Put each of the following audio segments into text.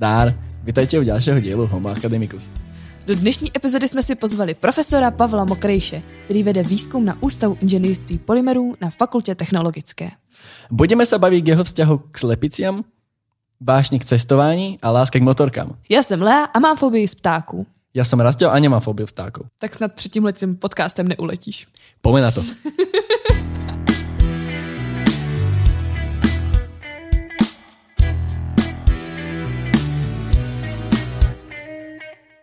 Zdár, vítajte u ďalšieho dielu Homo Academicus. Do dnešní epizody jsme si pozvali profesora Pavla Mokrejše, který vede výzkum na Ústavu inženýrství polymerů na Fakultě technologické. Budeme sa baviť k jeho vzťahu k slepiciam, vášni k cestování a láska k motorkám. Já jsem Lea a mám fobii z ptáků. Ja som Rastel a nemám fóbiu vstákov. Tak snad před tímhle tím podcastem neuletíš. Poďme na to.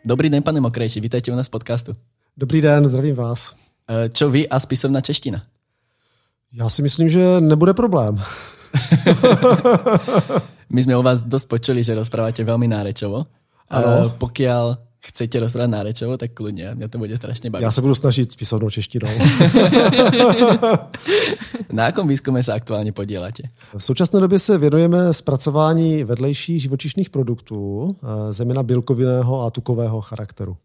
Dobrý den, pane Mokrejši, vítajte u nás v podcastu. Dobrý den, zdravím vás. E, Čo vy a spisovná čeština? Já si myslím, že nebude problém. My sme o vás dosť počuli, že rozprávate veľmi nárečovo. Ano. E, Pokiaľ chcete rozprávať nárečovo, tak kľudne, mňa to bude strašne baviť. Já se budu snažit spisovnou češtinou. Na akom výskume sa aktuálne podielate? V současné době se věnujeme zpracování vedlejších živočišných produktů, eh, zejména bílkovinného a tukového charakteru.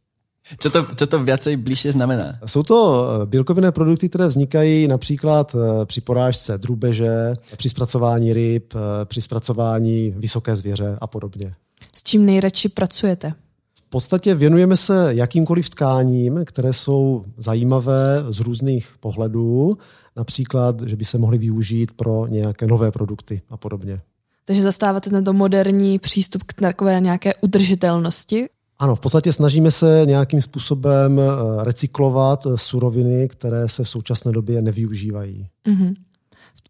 Čo to, čo to viacej bližšie znamená? Jsou to eh, bílkovinné produkty, které vznikají například eh, při porážce drůbeže, při zpracování ryb, při zpracování vysoké zvěře a podobně. S čím nejradši pracujete? V podstatě věnujeme se jakýmkoliv tkáním, které jsou zajímavé z různých pohledů, například, že by se mohly využít pro nějaké nové produkty a podobně. Takže zastáváte tento moderní přístup k takové nějaké udržitelnosti. Ano, v podstatě snažíme se nějakým způsobem eh, recyklovat eh, suroviny, které se v současné době nevyužívají. Mhm.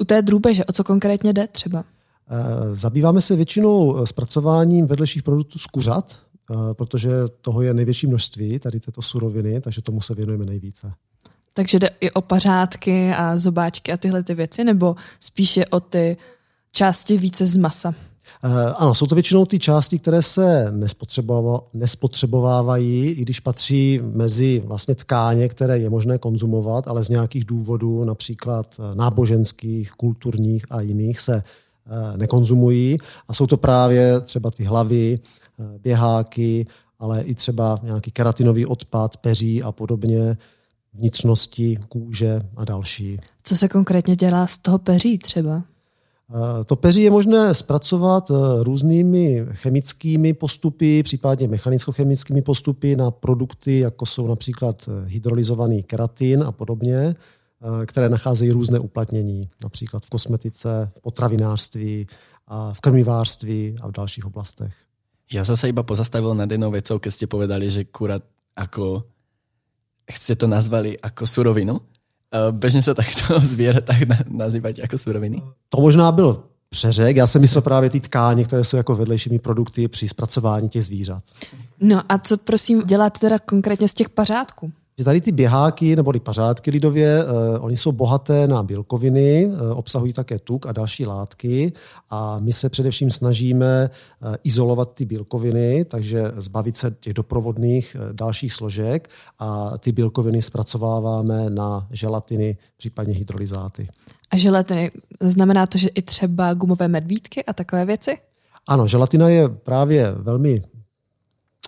U té drůbeže, o co konkrétně jde třeba? Eh, Zabýváme se většinou zpracováním vedlejších produktů z kuřat, protože toho je největší množství, tady této suroviny, takže tomu se věnujeme nejvíce. Takže jde i o pařádky a zobáčky a tyhle ty věci, nebo spíše o ty části více z masa? Eh, Ano, jsou to většinou ty části, které se nespotřebovávají, i když patří mezi vlastně tkáně, které je možné konzumovat, ale z nějakých důvodů, například eh, náboženských, kulturních a jiných, se eh, nekonzumují. A jsou to právě třeba ty hlavy, eh, běháky, ale i třeba nějaký keratinový odpad, peří a podobně, vnitřnosti, kůže a další. Co se konkrétně dělá z toho peří třeba? Eh, To peří je možné zpracovat eh, různými chemickými postupy, případně mechanicko-chemickými postupy na produkty, jako jsou například eh, hydrolyzovaný keratin a podobně, eh, které nacházejí různé uplatnění, například v kosmetice, v potravinářství, a v krmivářství a v dalších oblastech. Ja som sa iba pozastavil nad jednou vecou, keď ste povedali, že kurat ako, ste to nazvali ako surovinu. E, Bežne sa takto zviera tak na- nazývať ako suroviny. To možná byl přeřek, já jsem myslel právě ty tkáně, které jsou jako vedlejšími produkty při zpracování těch zvířat. No a co prosím děláte teda konkrétně z těch pařádků? Že tady ty běháky nebo ty pařádky lidově, eh, oni jsou bohaté na bílkoviny, eh, obsahují také tuk a další látky a my se především snažíme eh, izolovat ty bílkoviny, takže zbavit se těch doprovodných eh, dalších složek a ty bílkoviny zpracováváme na želatiny, případně hydrolyzáty. A želatiny, znamená to, že i třeba gumové medvídky a takové věci? Ano, želatina je právě velmi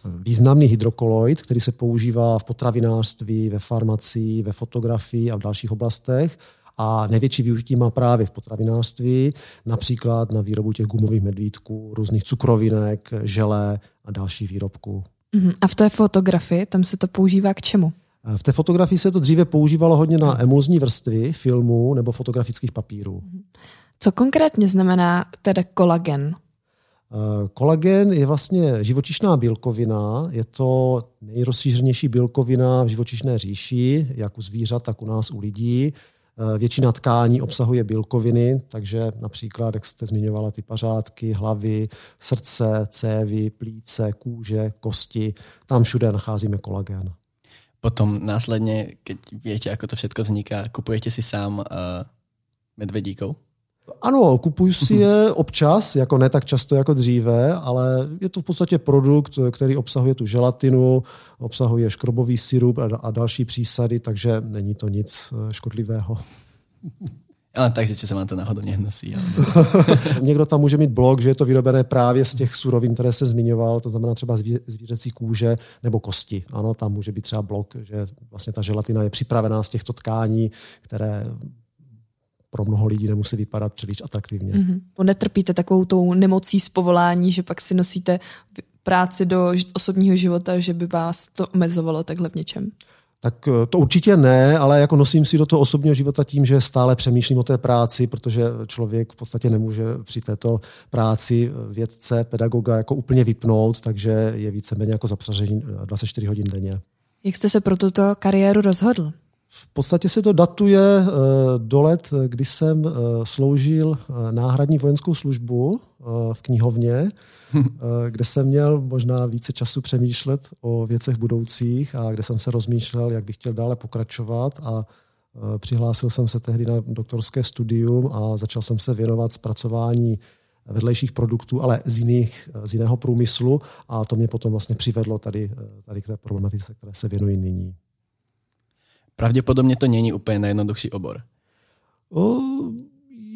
významný hydrokoloid, který se používá v potravinářství, ve farmacii, ve fotografii a v dalších oblastech. A největší využití má právě v potravinářství, například na výrobu těch gumových medvídků, různých cukrovinek, želé a dalších výrobků. Mhm. A v té fotografii, tam se to používá k čemu? V té fotografii se to dříve používalo hodně na emulzní vrstvy filmů nebo fotografických papírů. Co konkrétně znamená teda kolagen? Eh, Kolagen je vlastně živočišná bílkovina, je to nejrozšířenější bílkovina v živočišné říši, jak u zvířat, tak u nás u lidí. Eh, Většina tkání obsahuje bílkoviny, takže například, jak jste zmiňovala, ty pařádky, hlavy, srdce, cévy, plíce, kůže, kosti, tam všude nacházíme kolagen. Potom následne, keď viete, ako to všetko vzniká, kupujete si sám uh, medvedíkov. Ano, kupuju si je občas, jako ne tak často jako dříve, ale je to v podstatě produkt, který obsahuje tu želatinu, obsahuje škrobový syrup a, další přísady, takže není to nic eh, škodlivého. Ale takže, či sa vám to náhodou nehnusí. Ale... Někdo tam může mít blok, že je to vyrobené právě z těch surovin, které se zmiňoval, to znamená třeba zví- zvířecí kůže nebo kosti. Ano, tam může být třeba blok, že vlastně ta želatina je připravená z těchto tkání, které pro mnoho lidí nemusí vypadat příliš atraktivně. Mm-hmm. Netrpíte takovou tou nemocí z povolání, že pak si nosíte práci do osobního života, že by vás to omezovalo takhle v něčem? Tak eh, to určitě ne, ale jako nosím si do toho osobního života tím, že stále přemýšlím o té práci, protože člověk v podstatě nemůže při této práci vědce, pedagoga jako úplně vypnout, takže je víceméně jako zapřažení 24 hodin denně. Jak jste se pro tuto kariéru rozhodl? V podstatě se to datuje eh, do let, kdy jsem eh, sloužil náhradní vojenskou službu v knihovně Eh, kde jsem měl možná více času přemýšlet o věcech budoucích a kde jsem se rozmýšlel, jak bych chtěl dále pokračovat a eh, přihlásil jsem se tehdy na doktorské studium a začal jsem se věnovat zpracování vedlejších produktů, ale z, jiných, z jiného průmyslu a to mě potom vlastně přivedlo tady, eh, tady k té problematice, které se věnují nyní. Pravděpodobně to není úplně nejjednodušší obor. O,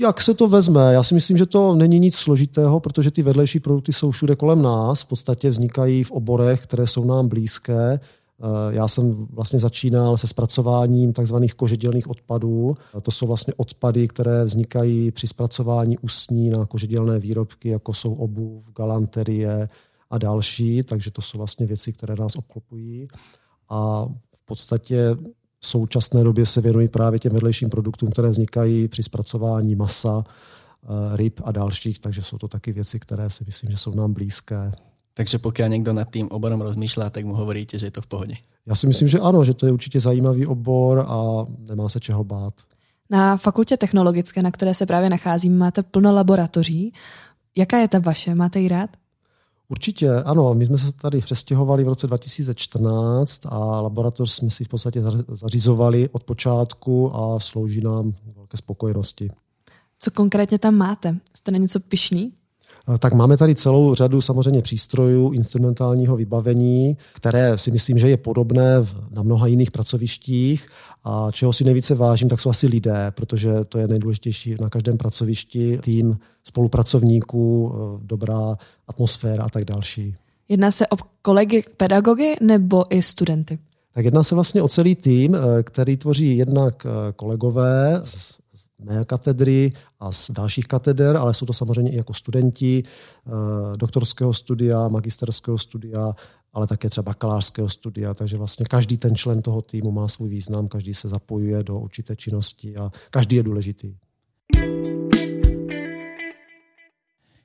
jak se to vezme? Já si myslím, že to není nic složitého, protože ty vedlejší produkty jsou všude kolem nás, v podstatě vznikají v oborech, které jsou nám blízké. Eh, já jsem vlastně začínal se zpracováním tzv. kožedělných odpadů. To jsou vlastně odpady, které vznikají při zpracování ústní na kožedělné výrobky, jako jsou obuv, galanterie a další. Takže to jsou vlastně věci, které nás obklopují. A v podstatě v současné době se věnují právě těm vedlejším produktům, které vznikají při zpracování masa, eh, ryb a dalších, takže jsou to taky věci, které si myslím, že jsou nám blízké. Takže pokud někdo nad tím oborem rozmýšlá, tak mu hovoríte, že je to v pohodě. Já si myslím, že ano, že to je určitě zajímavý obor a nemá se čeho bát. Na fakultě technologické, na které se právě nacházím, máte plno laboratoří. Jaká je ta vaše? Máte ji rád? Určitě, ano. My jsme se tady přestěhovali v roce 2014 a laboratoř jsme si v podstatě zařizovali od počátku a slouží nám velké spokojenosti. Co konkrétně tam máte? Jste na něco pišný? Eh, tak máme tady celou řadu samozřejmě přístrojů, instrumentálního vybavení, které si myslím, že je podobné na mnoha jiných pracovištích a čeho si nejvíce vážím, tak jsou asi lidé, protože to je nejdůležitější na každém pracovišti, tým spolupracovníků, eh, dobrá atmosféra a tak další. Jedná se o kolegy pedagogy nebo i studenty? Tak jedná se vlastně o celý tým, eh, který tvoří jednak kolegové z mé katedry a z dalších kateder, ale jsou to samozřejmě i jako studenti eh, doktorského studia, magisterského studia, ale také třeba bakalářského studia, takže vlastně každý ten člen toho týmu má svůj význam, každý se zapojuje do určité činnosti a každý je důležitý.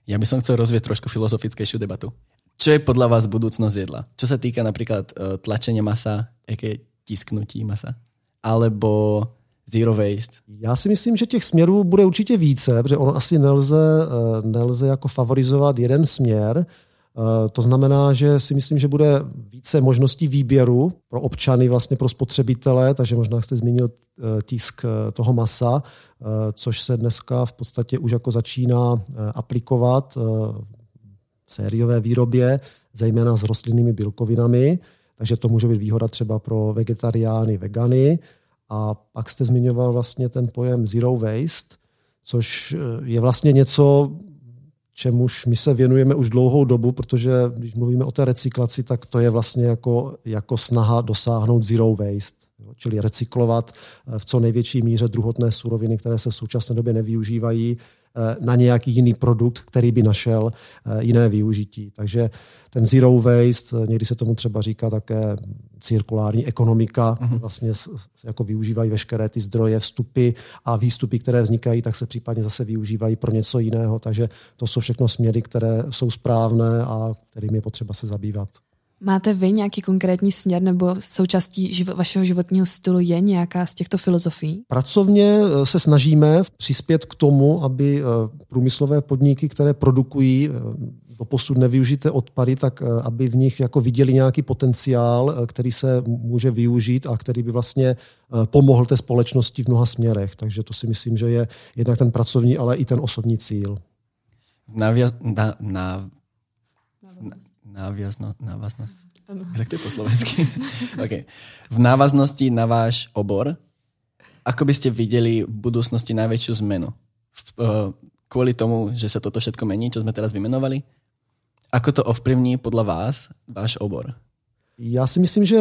Ja by som chcel rozvieť trošku filozofickejšiu debatu. Čo je podľa vás budúcnosť jedla? Čo sa týka napríklad eh, tlačenia masa, aké tisknutí masa? Alebo Zero waste. Já si myslím, že těch směrů bude určitě více, protože ono asi nelze, eh, nelze jako favorizovat jeden směr. Eh, to znamená, že si myslím, že bude více možností výběru pro občany, vlastně pro spotřebitele, takže možná jste zmínil eh, tisk toho masa, což se dneska v podstatě už jako začíná aplikovat v sériové výrobě, zejména s rostlinnými bílkovinami, takže to může být výhoda třeba pro vegetariány, vegany. A pak jste zmiňoval vlastně ten pojem zero waste, což eh, je vlastně něco, čemuž my se věnujeme už dlouhou dobu, protože když mluvíme o té recyklaci, tak to je vlastně jako, jako snaha dosáhnout zero waste, čili recyklovat eh, v co největší míře druhotné suroviny, které se v současné době nevyužívají, na nějaký jiný produkt, který by našel eh, jiné využití. Takže ten zero waste, eh, někdy se tomu třeba říká také cirkulární ekonomika, uh-huh. vlastně jako využívají veškeré ty zdroje, vstupy a výstupy, které vznikají, tak se případně zase využívají pro něco jiného. Takže to jsou všechno směry, které jsou správné a kterými je potřeba se zabývat. Máte vy nějaký konkrétní směr nebo součástí živo- vašeho životního stylu je nějaká z těchto filozofií? Pracovně eh, se snažíme přispět k tomu, aby eh, průmyslové podniky, které produkují eh, do posud nevyužité odpady, tak aby v nich jako viděli nějaký potenciál, který se může využít a který by vlastně pomohl té společnosti v mnoha směrech. Takže to si myslím, že je jednak ten pracovní, ale i ten osobní cíl. Naviaz, na, na, na, Návazno, návaznost. Ano. Jak to je po slovensky? okay. V návaznosti na váš obor, ako by ste videli v budúcnosti najväčšiu zmenu? V, uh, kvôli tomu, že sa toto všetko mení, čo sme teraz vymenovali? Ako to ovplyvní podľa vás váš obor? Já si myslím, že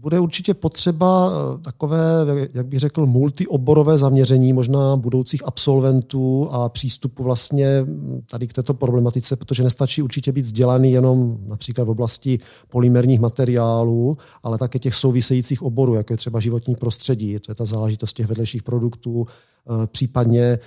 bude určitě potřeba eh, takové, jak bych řekl, multioborové zaměření možná budoucích absolventů a přístupu vlastně tady k této problematice, protože nestačí určitě být vzdělaný jenom například v oblasti polymerních materiálů, ale také těch souvisejících oborů, jako je třeba životní prostředí, to je ta záležitost těch vedlejších produktů, eh, případně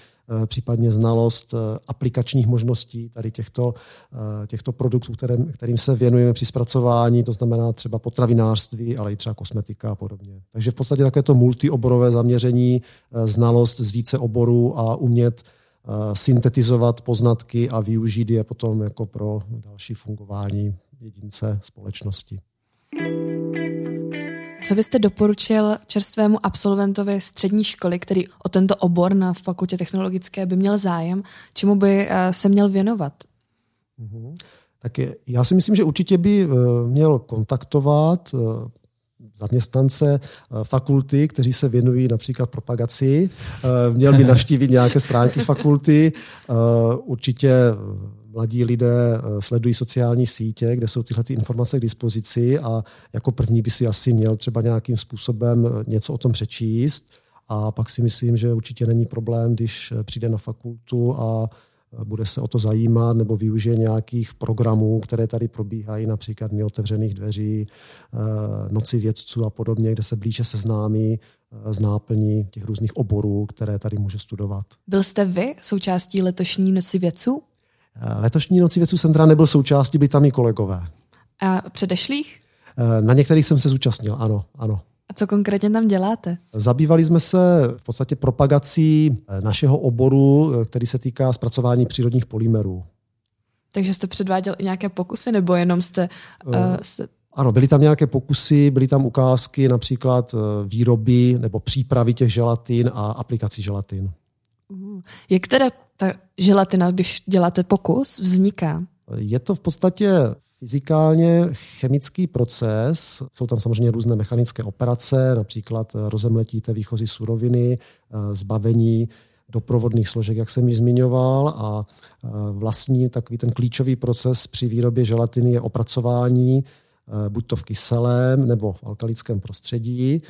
případně znalost eh, aplikačních možností tady těchto, eh, těchto produktů, kterým, kterým se věnujeme při zpracování, to znamená třeba potravinářství, ale i třeba kosmetika a podobně. Takže v podstatě takové to multioborové zaměření, znalost z více oborů a umět syntetizovat poznatky a využít je potom jako pro další fungování jedince společnosti. Co byste doporučil čerstvému absolventovi střední školy, který o tento obor na fakultě technologické by měl zájem, čemu by eh, se měl věnovat? Mm-hmm. Tak je, já si myslím, že určitě by eh, měl kontaktovat eh, zaměstnance fakulty, kteří se věnují například propagaci. Měl by navštívit nějaké stránky fakulty. Určitě mladí lidé eh, sledují sociální sítě, kde jsou tyhle ty informace k dispozici a jako první by si asi měl třeba nějakým způsobem eh, něco o tom přečíst. A pak si myslím, že určitě není problém, když eh, přijde na fakultu a bude se o to zajímat nebo využije nějakých programů, které tady probíhají, například Dny otevřených dveří, Noci vědců a podobně, kde se blíže seznámí z náplní těch různých oborů, které tady může studovat. Byl jste vy součástí letošní Noci vědců? Eh, letošní noci věců centra nebyl součástí, byli tam i kolegové. A předešlých? Eh, na některých jsem se zúčastnil, ano, ano. A co konkrétně tam děláte? Zabývali jsme se v podstatě propagací eh, našeho oboru, který se týká zpracování přírodních polymerů. Takže jste předváděl i nějaké pokusy, nebo jenom jste... Uh, jste... Ano, byly tam nějaké pokusy, byly tam ukázky například výroby nebo přípravy těch želatin a aplikací želatin. Uh, jak teda ta želatina, když děláte pokus, vzniká? Je to v podstatě fyzikálně chemický proces. Jsou tam samozřejmě různé mechanické operace, například rozemletí té výchozí suroviny, eh, zbavení doprovodných složek, jak jsem již zmiňoval, a eh, vlastní takový ten klíčový proces při výrobě želatiny je opracování buď to v kyselém nebo v alkalickém prostředí.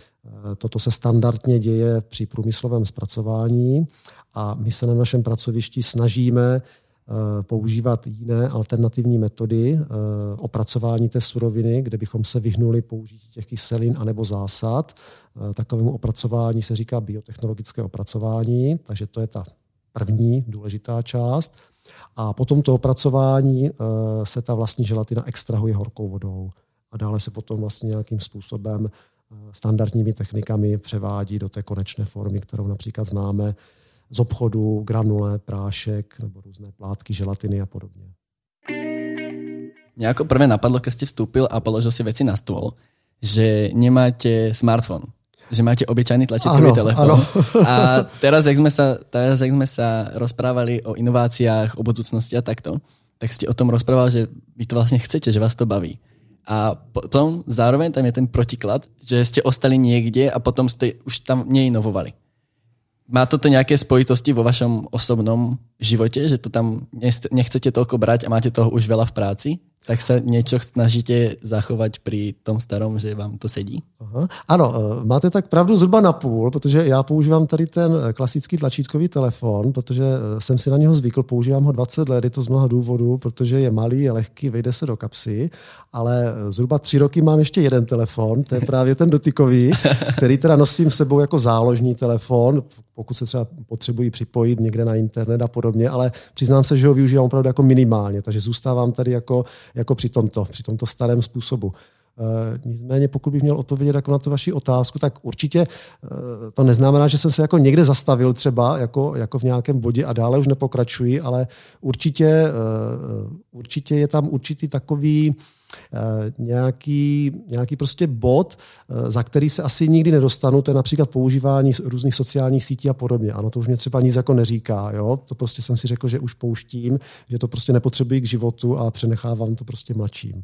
Toto se standardně děje při průmyslovém zpracování a my se na našem pracovišti snažíme eh, používat jiné alternativní metody eh, opracování té suroviny, kde bychom se vyhnuli použití těch kyselin anebo zásad. Eh, takovému opracování se říká biotechnologické opracování, takže to je ta první důležitá část. A po tomto opracování se ta vlastní želatina extrahuje horkou vodou a dále se potom vlastně nějakým způsobem standardními technikami převádí do té konečné formy, kterou například známe z obchodu, granule, prášek nebo různé plátky, želatiny a podobně. Mě jako prvé napadlo, když jste vstoupil a položil si věci na stůl, že nemáte smartphone že máte obyčajný tlačítkový telefon. Ano. a teraz, jak jsme se, teraz, jak jsme se rozprávali o inováciách, o budoucnosti a takto, tak jste o tom rozprával, že vy to vlastně chcete, že vás to baví. A potom zároveň tam je ten protiklad, že jste ostali někde a potom jste už tam neinovovali. Má toto nějaké spojitosti vo vašom osobnom životě, že to tam nechcete toľko brať a máte toho už veľa v práci? Tak se něco snažíte zachovat při tom starom, že vám to sedí? Aha. Ano, eh, máte tak pravdu zhruba na půl, protože já používám tady ten eh, klasický tlačítkový telefon, protože eh, jsem si na něho zvykl, používám ho 20 let, je to z mnoha důvodů, protože je malý, je lehký, vejde se do kapsy, ale zhruba tři roky mám ještě jeden telefon, to je právě ten dotykový, který teda nosím s sebou jako záložní telefon, pokud se třeba potřebují připojit někde na internet a podobně, ale přiznám se, že ho využívám opravdu jako minimálně, takže zůstávám tady jako, jako při tomto, při tomto starém způsobu. E, nicméně, pokud bych měl odpovědět jako na tu vaši otázku, tak určitě e, to neznamená, že jsem se jako někde zastavil třeba jako, jako v nějakém bodě a dále už nepokračuji, ale určitě, e, určitě je tam určitý takový Eh, nějaký, nějaký prostě bod, eh, za který se asi nikdy nedostanu, to je například používání různých sociálních sítí a podobně. Ano, to už mě třeba nic jako neříká. Jo? To prostě jsem si řekl, že už pouštím, že to prostě nepotřebuji k životu a přenechávám to prostě mladším.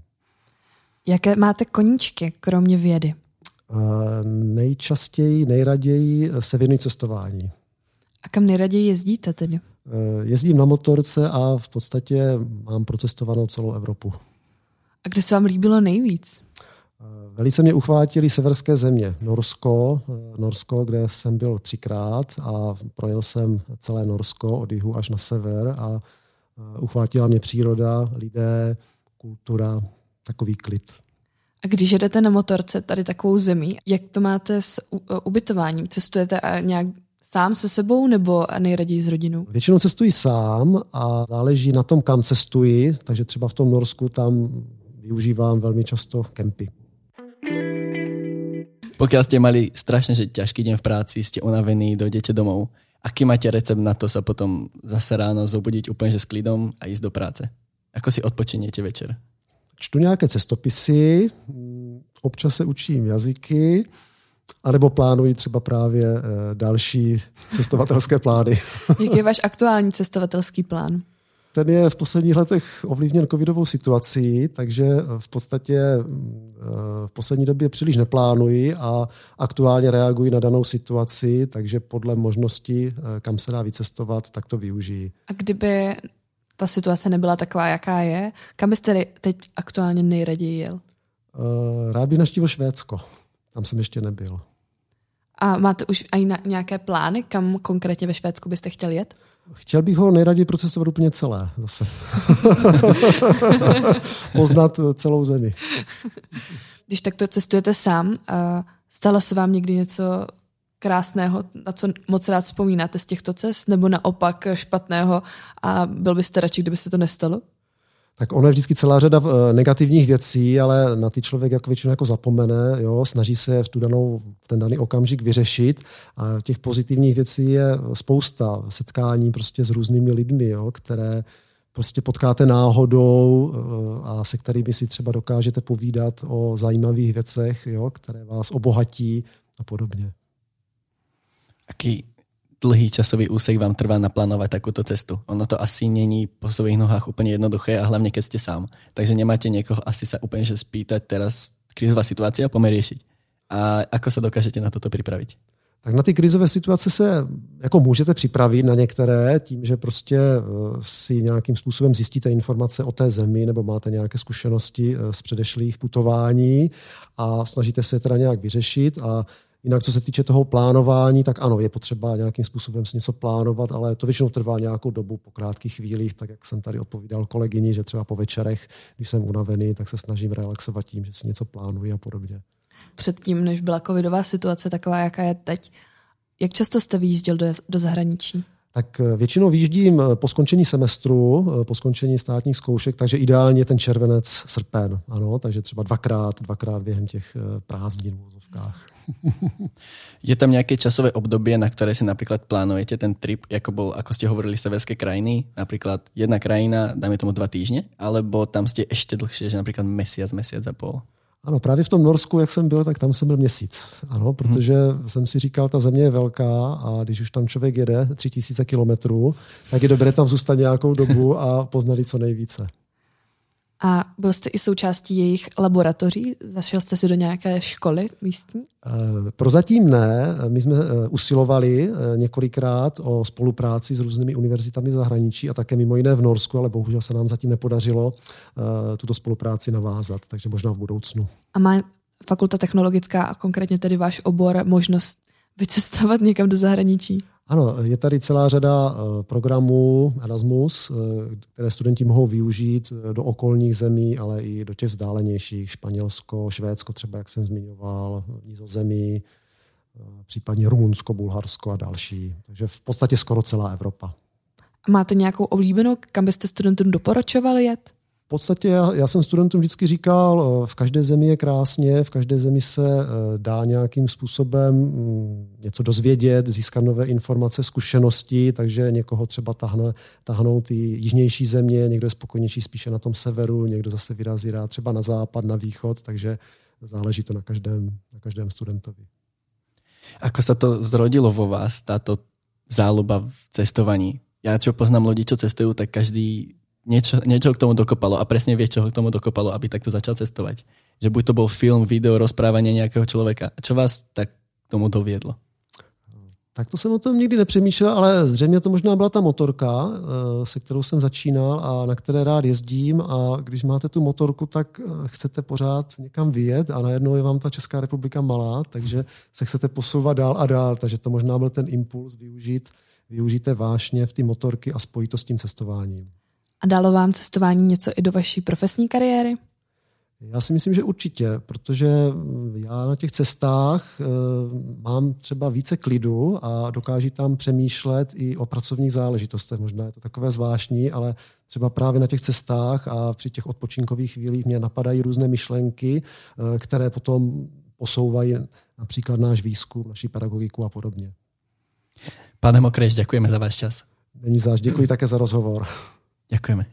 Jaké máte koníčky, kromě vědy? Uh, nejčastěji, nejraději se věnuji cestování. A kam nejraději jezdíte tedy? Uh, jezdím na motorce a v podstatě mám procestovanou celou Evropu. A kde se vám líbilo nejvíc? Velice mě uchvátili severské země. Norsko, Norsko, kde jsem byl třikrát a projel jsem celé Norsko od jihu až na sever a uchvátila mě příroda, lidé, kultura, takový klid. A když jedete na motorce tady takovou zemí, jak to máte s ubytováním? Cestujete nějak sám se sebou nebo nejraději s rodinou? Většinou cestuji sám a záleží na tom, kam cestuji, takže třeba v tom Norsku tam využívám velmi často kempy. Pokud jste mali strašně že ťažký den v práci, jste unavení, dojdete domů, aký máte recept na to se potom zase ráno zobudiť úplně že s klidom a jít do práce? Ako si odpočinete večer? Čtu nějaké cestopisy, občas se učím jazyky, anebo plánuji třeba právě eh, další cestovatelské plány. Jaký je váš aktuální cestovatelský plán? Ten je v posledních letech ovlivněn covidovou situací, takže v podstatě eh, v poslední době příliš neplánuji a aktuálně reaguji na danou situaci, takže podle možnosti, eh, kam se dá vycestovat, tak to využijí. A kdyby ta situace nebyla taková, jaká je, kam byste teď aktuálně nejraději jel? Rád bych naštívil Švédsko. Tam jsem ještě nebyl. A máte už i nějaké plány, kam konkrétně ve Švédsku byste chtěl jet? Chtěl bych ho nejraději procesovat úplně celé zase. Poznat celou zemi. Když takto cestujete sám, stalo se vám někdy něco krásného, na co moc rád vzpomínáte z těchto cest, nebo naopak špatného a byl byste radši, kdyby se to nestalo? Tak ono je vždycky celá řada eh, negativních věcí, ale na ty člověk jako většinou jako zapomene, jo, snaží se v tu danou, ten daný okamžik vyřešit a těch pozitivních věcí je spousta. Setkání prostě s různými lidmi, jo, které prostě potkáte náhodou eh, a se kterými si třeba dokážete povídat o zajímavých věcech, jo, které vás obohatí a podobně. Aký dlhý časový úsek vám trvá naplánovat takovou cestu. Ono to asi není po svých nohách úplně jednoduché a hlavně keď jste sám. Takže nemáte někoho asi se úplně že spýtať teraz krizová situace a řešit. A ako se dokážete na toto připravit? Tak na ty krizové situace se jako můžete připravit na některé tím, že prostě eh, si nějakým způsobem zjistíte informace o té zemi nebo máte nějaké zkušenosti eh, z předešlých putování a snažíte se je teda nějak vyřešit a Jinak, co se týče toho plánování, tak ano, je potřeba nějakým způsobem si něco plánovat, ale to většinou trvá nějakou dobu po krátkých chvílích, tak jak jsem tady odpovídal kolegyni, že třeba po večerech, když jsem unavený, tak se snažím relaxovat tím, že si něco plánuji a podobně. Předtím, než byla covidová situace taková, jaká je teď, jak často jste vyjížděl do, do zahraničí? Tak eh, většinou výjíždím eh, po skončení semestru, eh, po skončení státních zkoušek, takže ideálně ten červenec, srpen. Ano, takže třeba dvakrát, dvakrát během těch prázdnin v úzovkách. Je tam nějaké časové období, na které si například plánujete ten trip, jako bol, ako ste hovorili, severské krajiny, například jedna krajina, dáme tomu dva týždně, alebo tam jste ještě dlhšie, že například mesiac, mesiac a půl? Ano, právě v tom Norsku, jak jsem byl, tak tam jsem byl měsíc. Ano, protože hmm. jsem si říkal, ta země je velká a když už tam člověk jede 3000 kilometrů, tak je dobré tam zůstat nějakou dobu a poznali co nejvíce. A byl jste i součástí jejich laboratoří? Zašel jste si do nějaké školy místní? Eh, prozatím ne. My jsme eh, usilovali eh, několikrát o spolupráci s různými univerzitami v zahraničí a také mimo jiné v Norsku, ale bohužel se nám zatím nepodařilo tuto spolupráci navázat, takže možná v budoucnu. A má fakulta technologická a konkrétně tedy váš obor možnost vycestovat někam do zahraničí? Ano, je tady celá řada eh, programů Erasmus, eh, které studenti mohou využít eh, do okolních zemí, ale i do těch vzdálenějších, Španělsko, Švédsko třeba, jak jsem zmiňoval, Nizozemí, případně Rumunsko, Bulharsko a další. Takže v podstatě skoro celá Evropa. Máte nějakou oblíbenou, kam byste studentům doporučovali jet? Podstatě já, já jsem studentům vždycky říkal, eh, v každé zemi je krásně, v každé zemi se eh, dá nějakým způsobem mm, něco dozvědět, získat nové informace, zkušenosti, takže někoho třeba tahne, tahnou ty jižnější země, někdo je spokojnější spíše na tom severu, někdo zase vyrazí rád třeba na západ, na východ, takže záleží to na každém, na každém studentovi. Ako se to zrodilo vo vás, táto záluba v cestovaní? Já, čo poznám lidi, čo cestujú, tak každý niečo, niečo k tomu dokopalo a presne vieš, čo k tomu dokopalo, aby takto začal cestovať. Že buď to bol film, video, rozprávanie nejakého človeka. Čo vás tak k tomu doviedlo? Tak to jsem o tom nikdy nepřemýšlel, ale zřejmě to možná byla ta motorka, eh, se kterou jsem začínal a na které rád jezdím a když máte tu motorku, tak eh, chcete pořád někam vyjet a najednou je vám ta Česká republika malá, takže se chcete posouvat dál a dál, takže to možná byl ten impuls využít, využijte vášně v ty motorky a spojit to s tím cestováním. A dalo vám cestování něco i do vaší profesní kariéry? Já si myslím, že určitě, protože já na těch cestách e, mám třeba více klidu a dokáží tam přemýšlet i o pracovních záležitostech. Možná je to takové zvláštní, ale třeba právě na těch cestách a při těch odpočinkových chvílích mě napadají různé myšlenky, e, které potom posouvají například náš výzkum, naší pedagogiku a podobně. Pane Mokreš, děkujeme za váš čas. Není záž, děkuji také za rozhovor. Děkujeme.